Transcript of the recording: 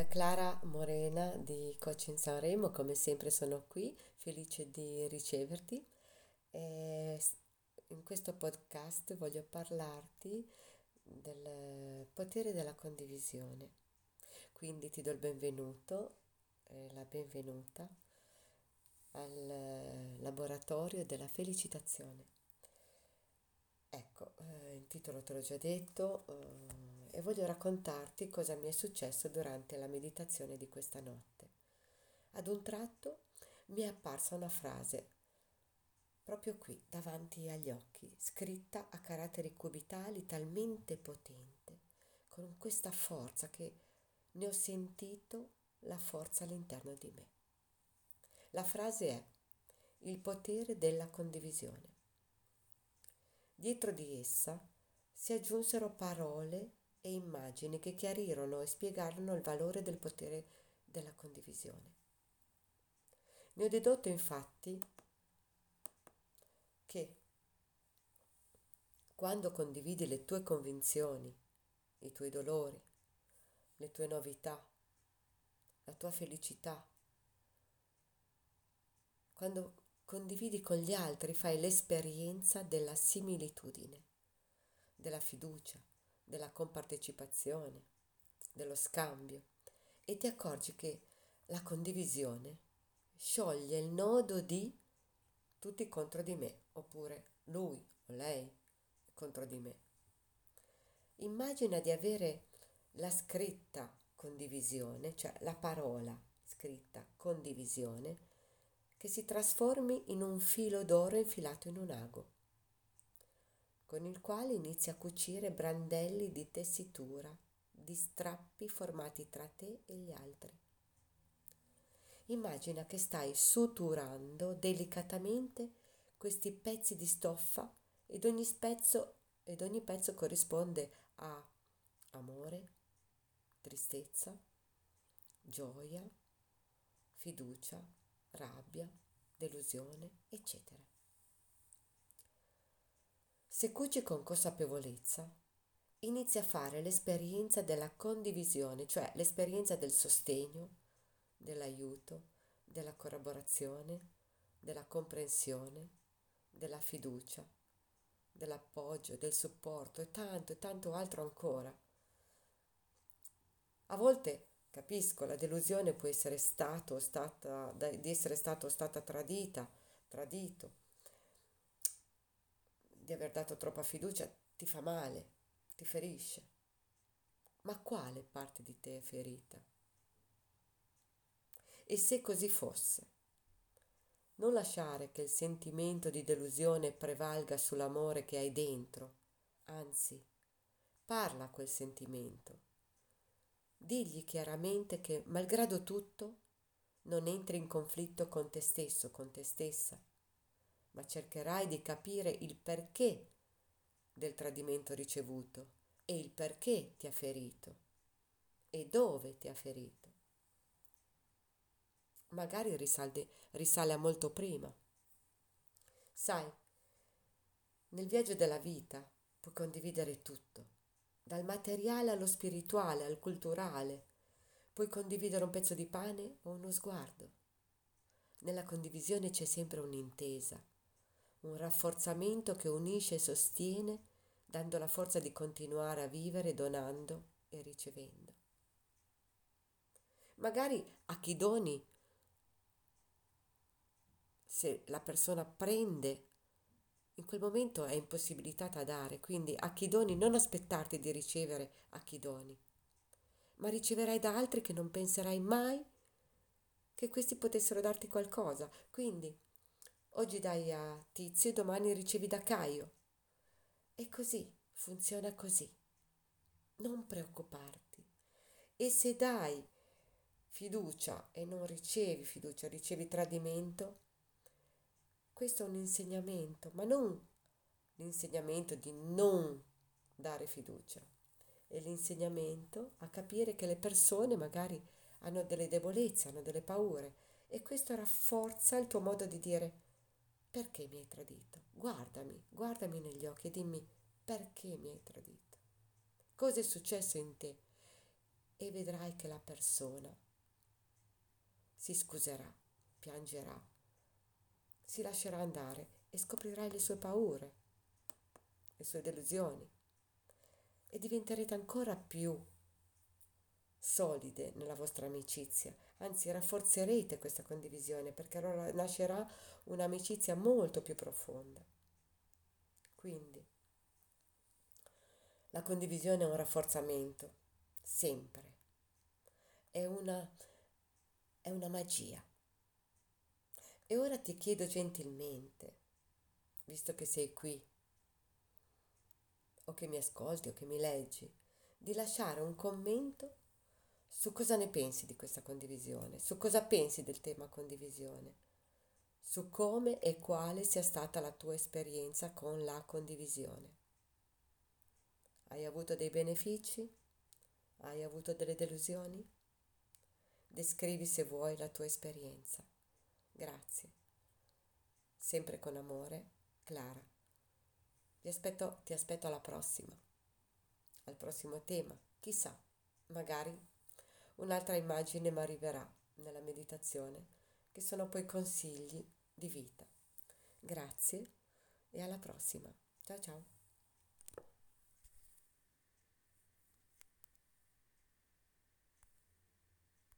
Da Clara Morena di Coaching Sanremo, come sempre sono qui, felice di riceverti. E in questo podcast voglio parlarti del potere della condivisione. Quindi ti do il benvenuto, eh, la benvenuta al laboratorio della felicitazione. Ecco, eh, il titolo te l'ho già detto. Eh, e voglio raccontarti cosa mi è successo durante la meditazione di questa notte. Ad un tratto mi è apparsa una frase proprio qui, davanti agli occhi, scritta a caratteri cubitali talmente potente, con questa forza che ne ho sentito la forza all'interno di me. La frase è il potere della condivisione. Dietro di essa si aggiunsero parole e immagini che chiarirono e spiegarono il valore del potere della condivisione. Ne ho dedotto infatti che quando condividi le tue convinzioni, i tuoi dolori, le tue novità, la tua felicità, quando condividi con gli altri fai l'esperienza della similitudine, della fiducia, della compartecipazione, dello scambio e ti accorgi che la condivisione scioglie il nodo di tutti contro di me oppure lui o lei contro di me. Immagina di avere la scritta condivisione, cioè la parola scritta condivisione, che si trasformi in un filo d'oro infilato in un ago con il quale inizi a cucire brandelli di tessitura, di strappi formati tra te e gli altri. Immagina che stai suturando delicatamente questi pezzi di stoffa ed ogni pezzo, ed ogni pezzo corrisponde a amore, tristezza, gioia, fiducia, rabbia, delusione, eccetera. Se cuci con consapevolezza, inizi a fare l'esperienza della condivisione, cioè l'esperienza del sostegno, dell'aiuto, della collaborazione, della comprensione, della fiducia, dell'appoggio, del supporto e tanto e tanto altro ancora. A volte capisco, la delusione può essere stato stata, di essere stato o stata tradita, tradito, di aver dato troppa fiducia ti fa male, ti ferisce. Ma quale parte di te è ferita? E se così fosse, non lasciare che il sentimento di delusione prevalga sull'amore che hai dentro, anzi, parla a quel sentimento. Digli chiaramente che, malgrado tutto, non entri in conflitto con te stesso, con te stessa, ma cercherai di capire il perché del tradimento ricevuto e il perché ti ha ferito e dove ti ha ferito. Magari risalde, risale a molto prima. Sai, nel viaggio della vita puoi condividere tutto, dal materiale allo spirituale, al culturale. Puoi condividere un pezzo di pane o uno sguardo. Nella condivisione c'è sempre un'intesa, un rafforzamento che unisce e sostiene, dando la forza di continuare a vivere donando e ricevendo. Magari a chi doni, se la persona prende, in quel momento è impossibilitata a dare, quindi a chi doni non aspettarti di ricevere a chi doni, ma riceverai da altri che non penserai mai che questi potessero darti qualcosa. Quindi Oggi dai a Tizio, domani ricevi da Caio. E così, funziona così. Non preoccuparti. E se dai fiducia e non ricevi fiducia, ricevi tradimento, questo è un insegnamento, ma non l'insegnamento di non dare fiducia, è l'insegnamento a capire che le persone magari hanno delle debolezze, hanno delle paure e questo rafforza il tuo modo di dire perché mi hai tradito? Guardami, guardami negli occhi e dimmi perché mi hai tradito. Cosa è successo in te? e vedrai che la persona si scuserà, piangerà, si lascerà andare e scoprirai le sue paure, le sue delusioni e diventerete ancora più solide nella vostra amicizia, anzi rafforzerete questa condivisione perché allora nascerà un'amicizia molto più profonda. Quindi la condivisione è un rafforzamento, sempre. È una, è una magia. E ora ti chiedo gentilmente, visto che sei qui, o che mi ascolti o che mi leggi, di lasciare un commento su cosa ne pensi di questa condivisione, su cosa pensi del tema condivisione, su come e quale sia stata la tua esperienza con la condivisione. Hai avuto dei benefici? Hai avuto delle delusioni? Descrivi se vuoi la tua esperienza. Grazie. Sempre con amore, Clara. Ti aspetto, ti aspetto alla prossima, al prossimo tema. Chissà, magari un'altra immagine mi arriverà nella meditazione, che sono poi consigli di vita. Grazie e alla prossima. Ciao ciao.